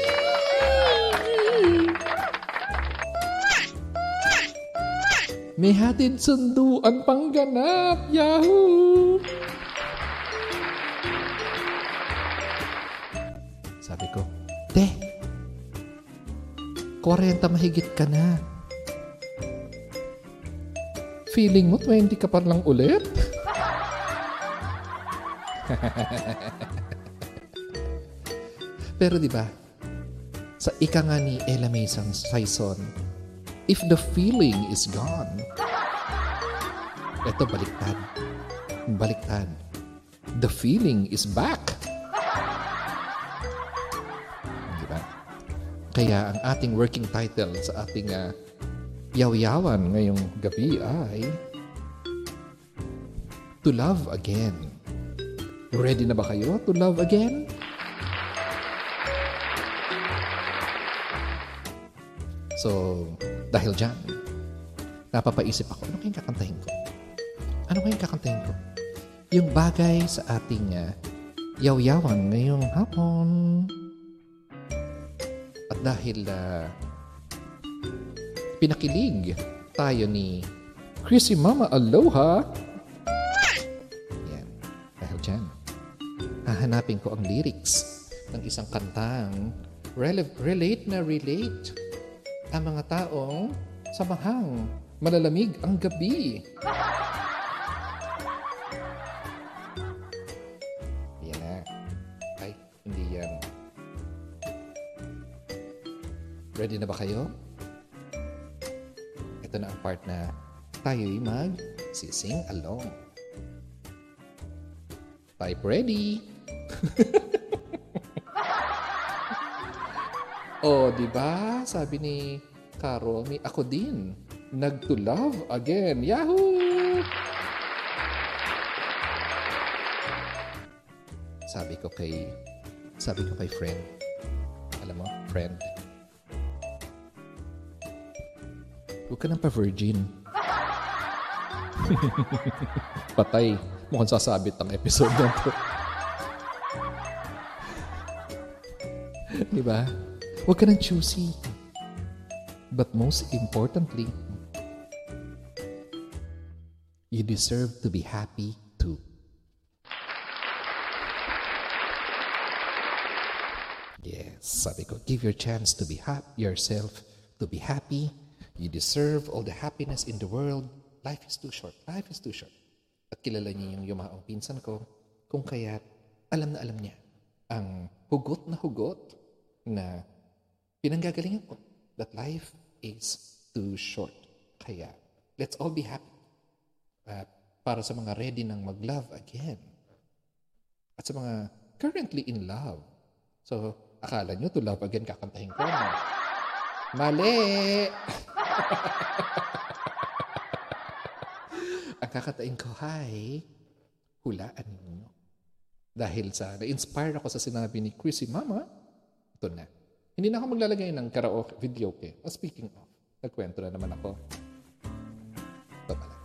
May hatid sunduan pangganap. Yahoo! Sabi ko, Te, 40 mahigit ka na. Feeling mo 20 ka pa lang ulit? <laughs> Pero di ba, sa ika nga ni Ella May Saison, if the feeling is gone, eto baliktad. Baliktad. The feeling is back. Di ba? Kaya ang ating working title sa ating uh, yaw-yawan ngayong gabi ay To Love Again. Ready na ba kayo to love again? So, dahil dyan, napapaisip ako, ano kayong kakantahin ko? Ano kayong kakantahin ko? Yung bagay sa ating uh, yaw-yawan ngayong hapon. At dahil uh, pinakilig tayo ni Chrissy Mama Aloha, yan, dahil dyan, hahanapin ko ang lyrics ng isang kantang relate na relate ang mga taong samahang malalamig ang gabi. Yan na. Ay, hindi yan. Ready na ba kayo? Ito na ang part na tayo'y mag-sing along. Type ready. <laughs> oh, di ba? Sabi ni Caro, may ako din. Nag-to love again. Yahoo! Sabi ko kay sabi ko kay friend. Alam mo, friend. Huwag ka nang pa-virgin. <laughs> Patay. Mukhang sasabit ang episode na to. <laughs> Di ba? Huwag ka nang choosy. But most importantly, you deserve to be happy too. Yes, sabi ko, give your chance to be happy yourself, to be happy. You deserve all the happiness in the world. Life is too short. Life is too short. At kilala niya yung yumaong pinsan ko, kung kaya't alam na alam niya ang hugot na hugot na pinanggagalingan ko that life is too short. Kaya, let's all be happy. At para sa mga ready ng mag-love again. At sa mga currently in love. So, akala nyo to love again kakantahin ko. No? Mali! <laughs> Ang kakantahin ko, hi, hulaan ninyo. Dahil sa, na-inspire ako sa sinabi ni Chrissy Mama, ito na. Hindi na ako maglalagay ng karaoke video okay. Oh, speaking of, nagkwento na naman ako. Ito pala.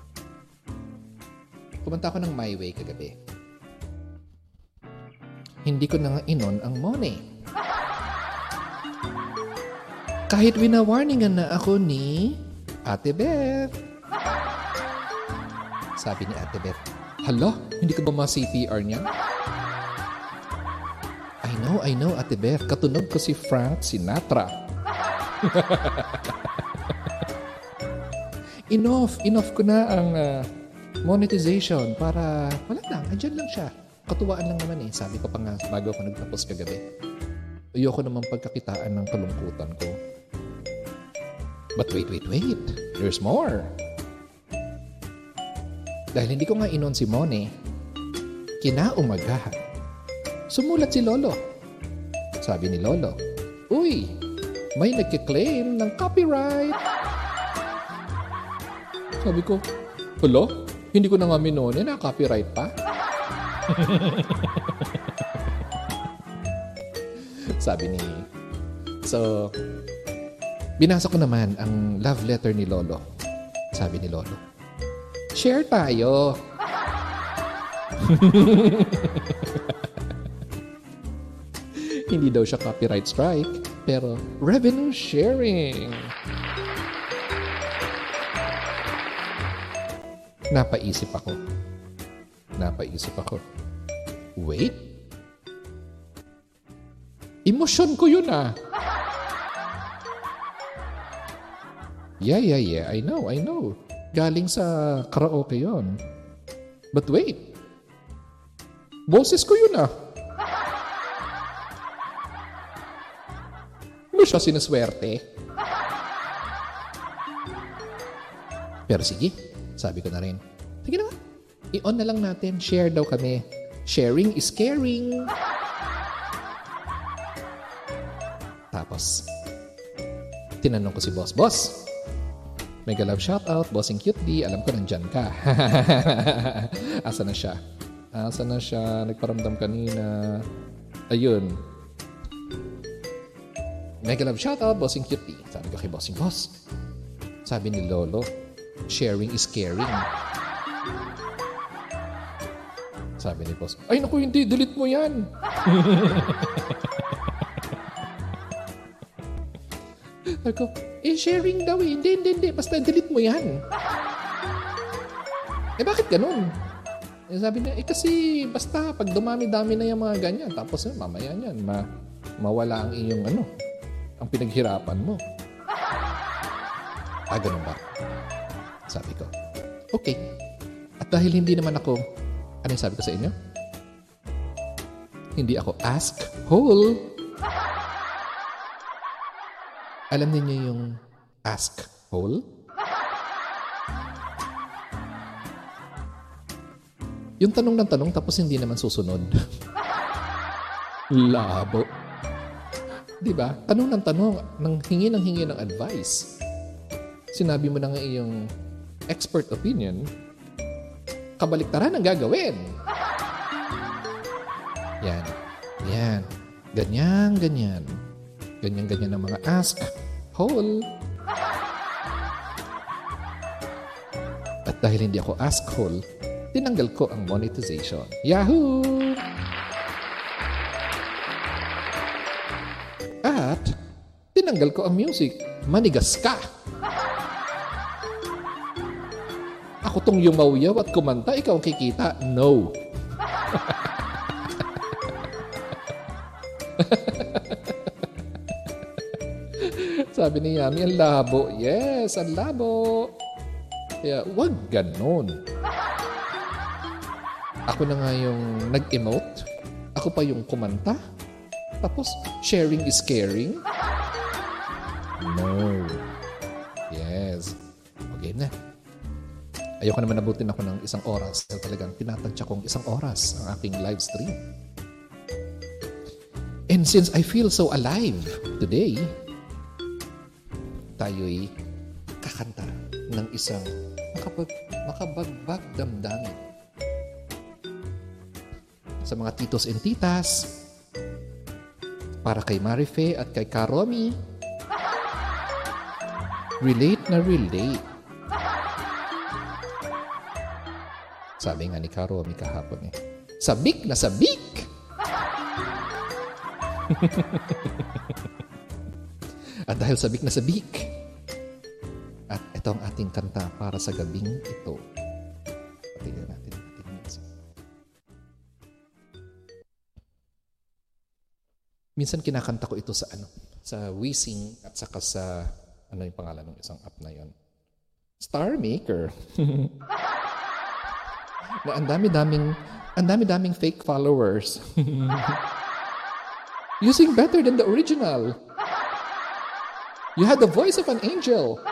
Kumanta ako ng My Way kagabi. Hindi ko na nga inon ang money. Kahit winawarningan na ako ni Ate Beth. Sabi ni Ate Beth, Hala, hindi ka ba ma-CPR niya? Know, I know, Ate Beth. Katunog ko si Frank Sinatra. <laughs> enough, enough ko na ang uh, monetization para, wala lang, andyan lang siya. Katuwaan lang naman eh. Sabi ko pa nga bago ako nagtapos kagabi. Ayoko naman pagkakitaan ng kalungkutan ko. But wait, wait, wait. There's more. Dahil hindi ko nga inon si Mone, kinaumagahan. Sumulat si Lolo. Sabi ni Lolo, Uy, may nagkiklaim ng copyright. Sabi ko, Hala, hindi ko na nga minone na copyright pa. <laughs> Sabi ni... So, binasa ko naman ang love letter ni Lolo. Sabi ni Lolo, Share tayo. <laughs> Hindi daw siya copyright strike, pero revenue sharing. Napaisip ako. Napaisip ako. Wait. Emosyon ko yun ah. Yeah, yeah, yeah. I know, I know. Galing sa karaoke yon. But wait. Boses ko yun ah. Siya sinaswerte? Pero sige, sabi ko na rin. Sige na nga. I-on na lang natin. Share daw kami. Sharing is caring. Tapos, tinanong ko si boss, Boss, mega love shoutout, bossing cute di, alam ko nandyan ka. <laughs> Asa na siya? Asa na siya? Nagparamdam kanina. Ayun. Mega love shoutout, Bossing Cutie. Sabi ko kay Bossing Boss. Sabi ni Lolo, sharing is caring. Sabi ni Boss, ay naku hindi, delete mo yan. <laughs> Sabi ko, eh sharing daw eh. Hindi, hindi, hindi. Basta delete mo yan. eh bakit ganun? Eh, sabi niya, eh kasi basta pag dumami-dami na yung mga ganyan, tapos eh, mamaya yan, ma mawala ang iyong ano, ang pinaghirapan mo. Ah, ganun ba? Sabi ko, okay. At dahil hindi naman ako, ano yung sabi ko sa inyo? Hindi ako ask hole. Alam niyo yung ask hole? Yung tanong ng tanong tapos hindi naman susunod. <laughs> Labo. Di ba? Tanong ng tanong, nang hingi ng hingi ng advice. Sinabi mo na nga iyong expert opinion, kabaliktaran ang gagawin. Yan. Yan. Ganyan, ganyan. Ganyan, ganyan ang mga ask, hole. At dahil hindi ako ask hole, tinanggal ko ang monetization. Yahoo! Tinanggal ko ang music. Manigas ka! Ako tong yumawyaw at kumanta, ikaw ang kikita. No. <laughs> Sabi ni Yami, ang labo. Yes, ang labo. Kaya, wag ganon. Ako na nga yung nag-emote. Ako pa yung kumanta. Tapos, sharing is caring. No. Yes. Okay na. Ayoko naman nabutin ako ng isang oras dahil talagang tinatantya kong isang oras ang aking live stream. And since I feel so alive today, tayo'y kakanta ng isang makabag, makabagbag damdamin. Sa mga titos and titas, para kay Marife at kay Karomi, relate na relate. Sabi nga ni Karomi kahapon eh, sabik na sabik! <laughs> At dahil sabik na sabik, at ito ang ating kanta para sa gabing ito. Patigyan natin ang ating music. Minsan kinakanta ko ito sa ano, sa Wheezing at saka sa ano yung pangalan ng isang app na yon. Star Maker. <laughs> na ang dami-daming ang dami-daming fake followers. <laughs> Using better than the original. You had the voice of an angel. <laughs>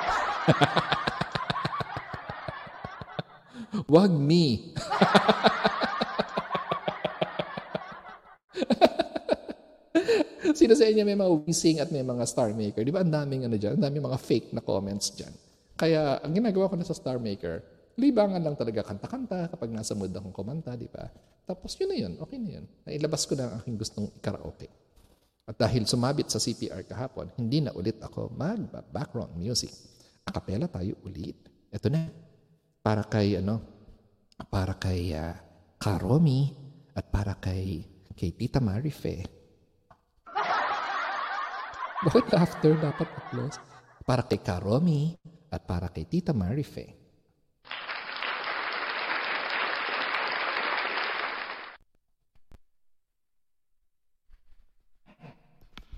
Wag me. Sino sa inyo may mga wishing at may mga star maker? Di ba ang daming ano dyan? Ang daming mga fake na comments dyan. Kaya ang ginagawa ko na sa star maker, libangan lang talaga kanta-kanta kapag nasa mood akong kumanta, di ba? Tapos yun na yun, okay na yun. Nailabas ko na ang aking gustong karaoke. At dahil sumabit sa CPR kahapon, hindi na ulit ako mag-background music. Akapela tayo ulit. Ito na. Para kay ano, para kay uh, Karomi at para kay kay Tita Marife. Bakit after dapat applause? Para kay Karomi at para kay Tita Marife.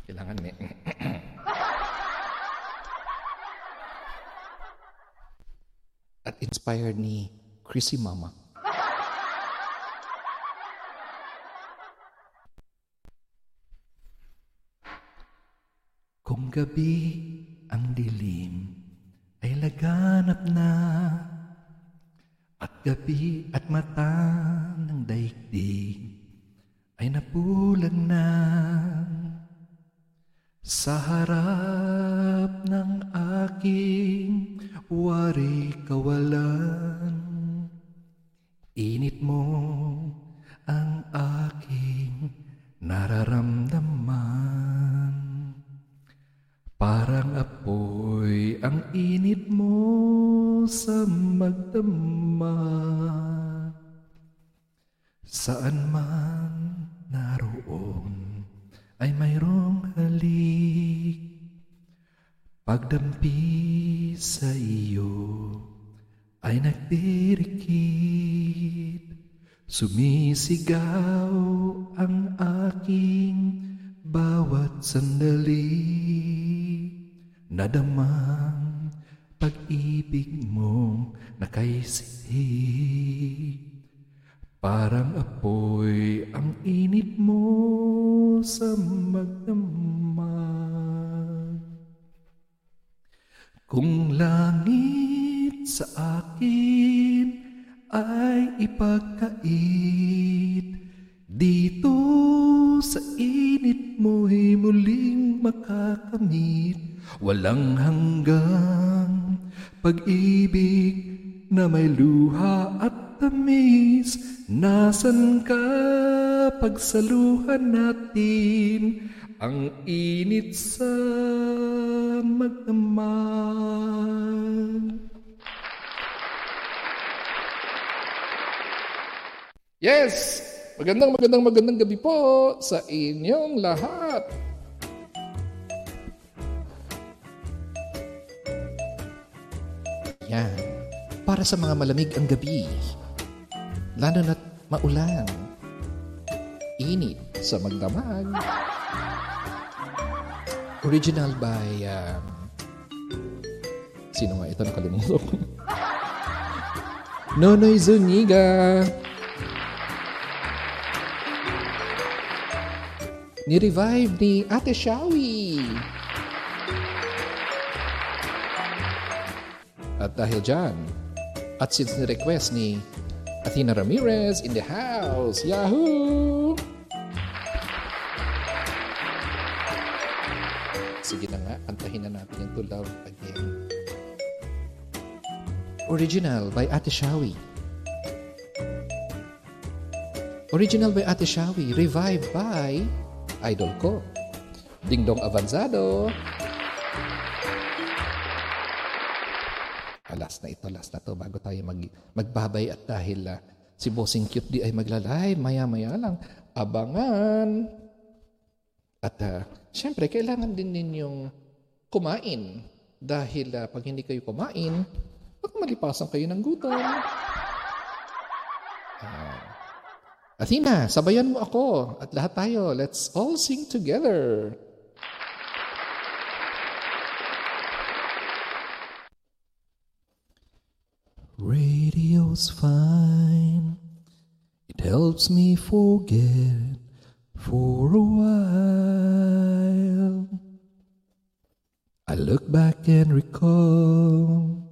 Kailangan may... <clears throat> At inspired ni Chrissy Mama. Gabi ang dilim ay laganap na at gabi at mata ng daigdig ay napulag na sa harap ng aking wari kawalan Init mo ang aking nararamdaman. Parang apoy ang init mo sa magdama. Saan man naroon ay mayroong halik. Pagdampi sa iyo ay nagdirikit Sumisigaw ang aking bawat sandali Nadamang pag-ibig mo na kay Parang apoy ang init mo sa magdamag. Kung langit sa akin ay ipagkait Dito sa init mo'y muling makakamit Walang hanggang pag-ibig na may luha at tamis Nasaan ka pagsaluhan natin ang init sa magdamag Yes! Magandang magandang magandang gabi po sa inyong lahat. Yan. Para sa mga malamig ang gabi, lalo na't maulan, init sa magdamag. Original by, um, sino nga ito nakalimutan ko? <laughs> Nonoy Zuniga. Ni-revive ni Ate Shawi. At dahil dyan, at since ni-request ni Athena Ramirez in the house, Yahoo! Sige na nga, antahin na natin yung To Love Again. Original by Ate Shawi. Original by Ate Shawi, revived by Idol ko, Dingdong Avanzado. Ah, last na ito, last na to bago tayo mag, magbabay at dahil uh, si Bossing Cute di ay magla-live, maya-maya lang, abangan. At uh, syempre, kailangan din ninyong kumain dahil uh, pag hindi kayo kumain, baka malipasan kayo ng gutom. Uh, Athena, sabayan mo ako at lahat tayo. Let's all sing together. Radio's fine. It helps me forget for a while. I look back and recall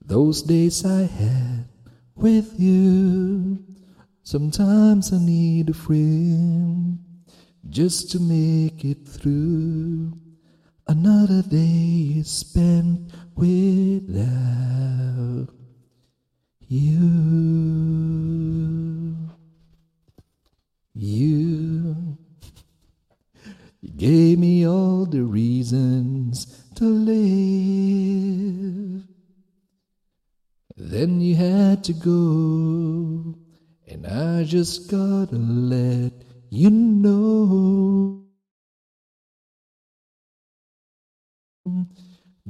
those days I had with you. Sometimes I need a friend just to make it through. Another day is spent without you. You, you gave me all the reasons to live. Then you had to go, and I just gotta let you know.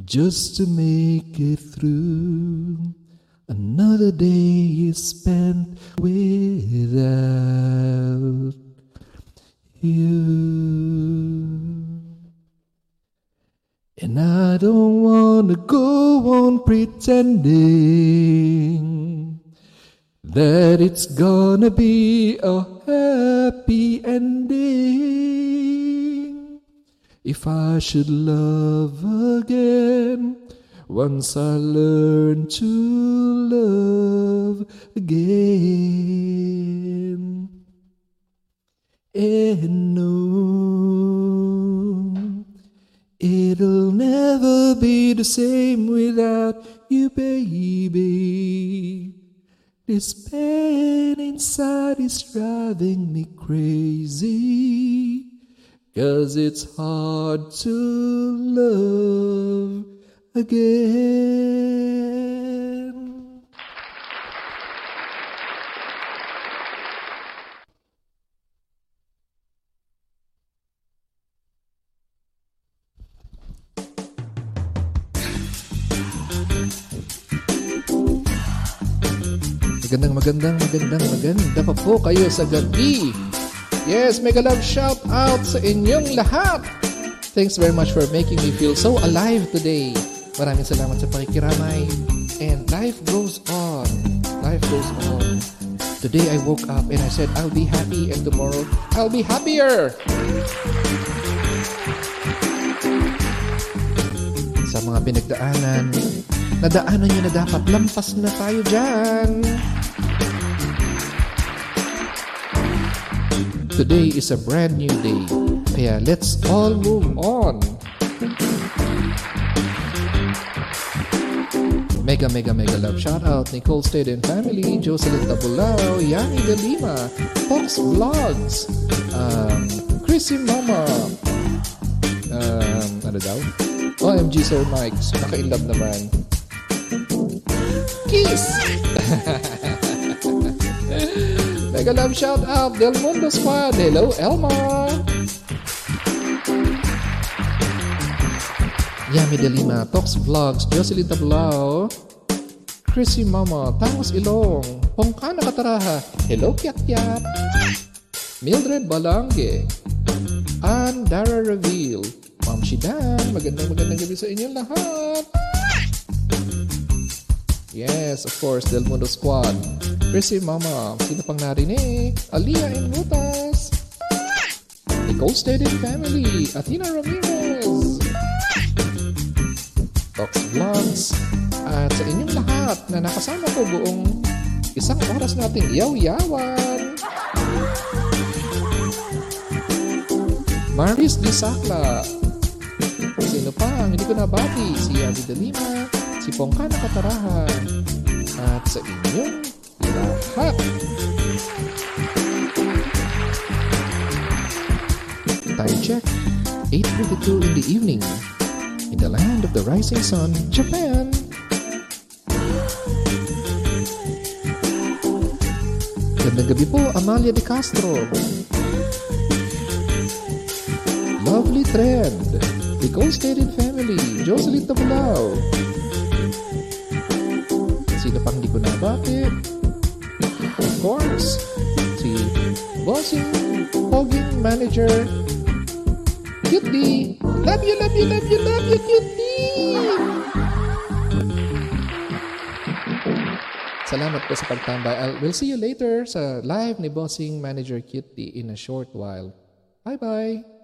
Just to make it through. Another day is spent without you. And I don't want to go on pretending that it's gonna be a happy ending. If I should love again, once I learn to love again. And no, it'll never be the same without you, baby. This pain inside is driving me crazy. Cause it's hard to love again. Magandang, magandang, magandang, maganda pa po kayo sa gabi. Yes, mega love shout out sa inyong lahat. Thanks very much for making me feel so alive today. Maraming salamat sa pakikiramay. And life goes on. Life goes on. Today I woke up and I said, I'll be happy and tomorrow I'll be happier. Sa mga pinagdaanan, nadaanan nyo na dapat lampas na tayo dyan. Today is a brand new day. Kaya let's all move on. Mega, mega, mega love shout out Nicole Stead and family, Jocelyn Tabulao, Yani De Lima, Fox Vlogs, um, Chrissy Mama, um, ano daw? OMG Sir Mike, naka-inlove naman. Kiss! <laughs> Mega love shout out Del Mundo Squad. Hello, Elma. Yami De Lima, Tox Vlogs, Jocelyn Tablao, Chrissy Mama, Tangos Ilong, Pongkana Kataraha, Hello Kiat Kiat, Mildred Balangge, Ann Dara Reveal, Ma'am Shidan, magandang magandang gabi sa inyong lahat. Yes, of course, Del Mundo Squad. Chrissy Mama, sino pang narinig? Aliyah and Mutas. Nicole Steady Family, Athena Ramirez. Vlogs. At sa inyong lahat na nakasama ko buong isang oras nating yaw-yawan. Maris Disakla. Sino pa ang hindi ko nabati? Si Abby De Lima, si Pongkana Katarahan. At sa inyong lahat. Time check, 8.22 in the evening. The land of the rising sun, Japan. Gandang gabi po, Amalia De Castro. Lovely Trend. Nicole Stated Family. Jocelyn Tabulao. Sino pang di ko nabati? Of course, si Bossing Hogging Manager Cutie! Love you, love you, love you, love you, Cutie! Salamat po sa pagtambay. I'll, we'll see you later sa live ni Bossing Manager Cutie in a short while. Bye-bye!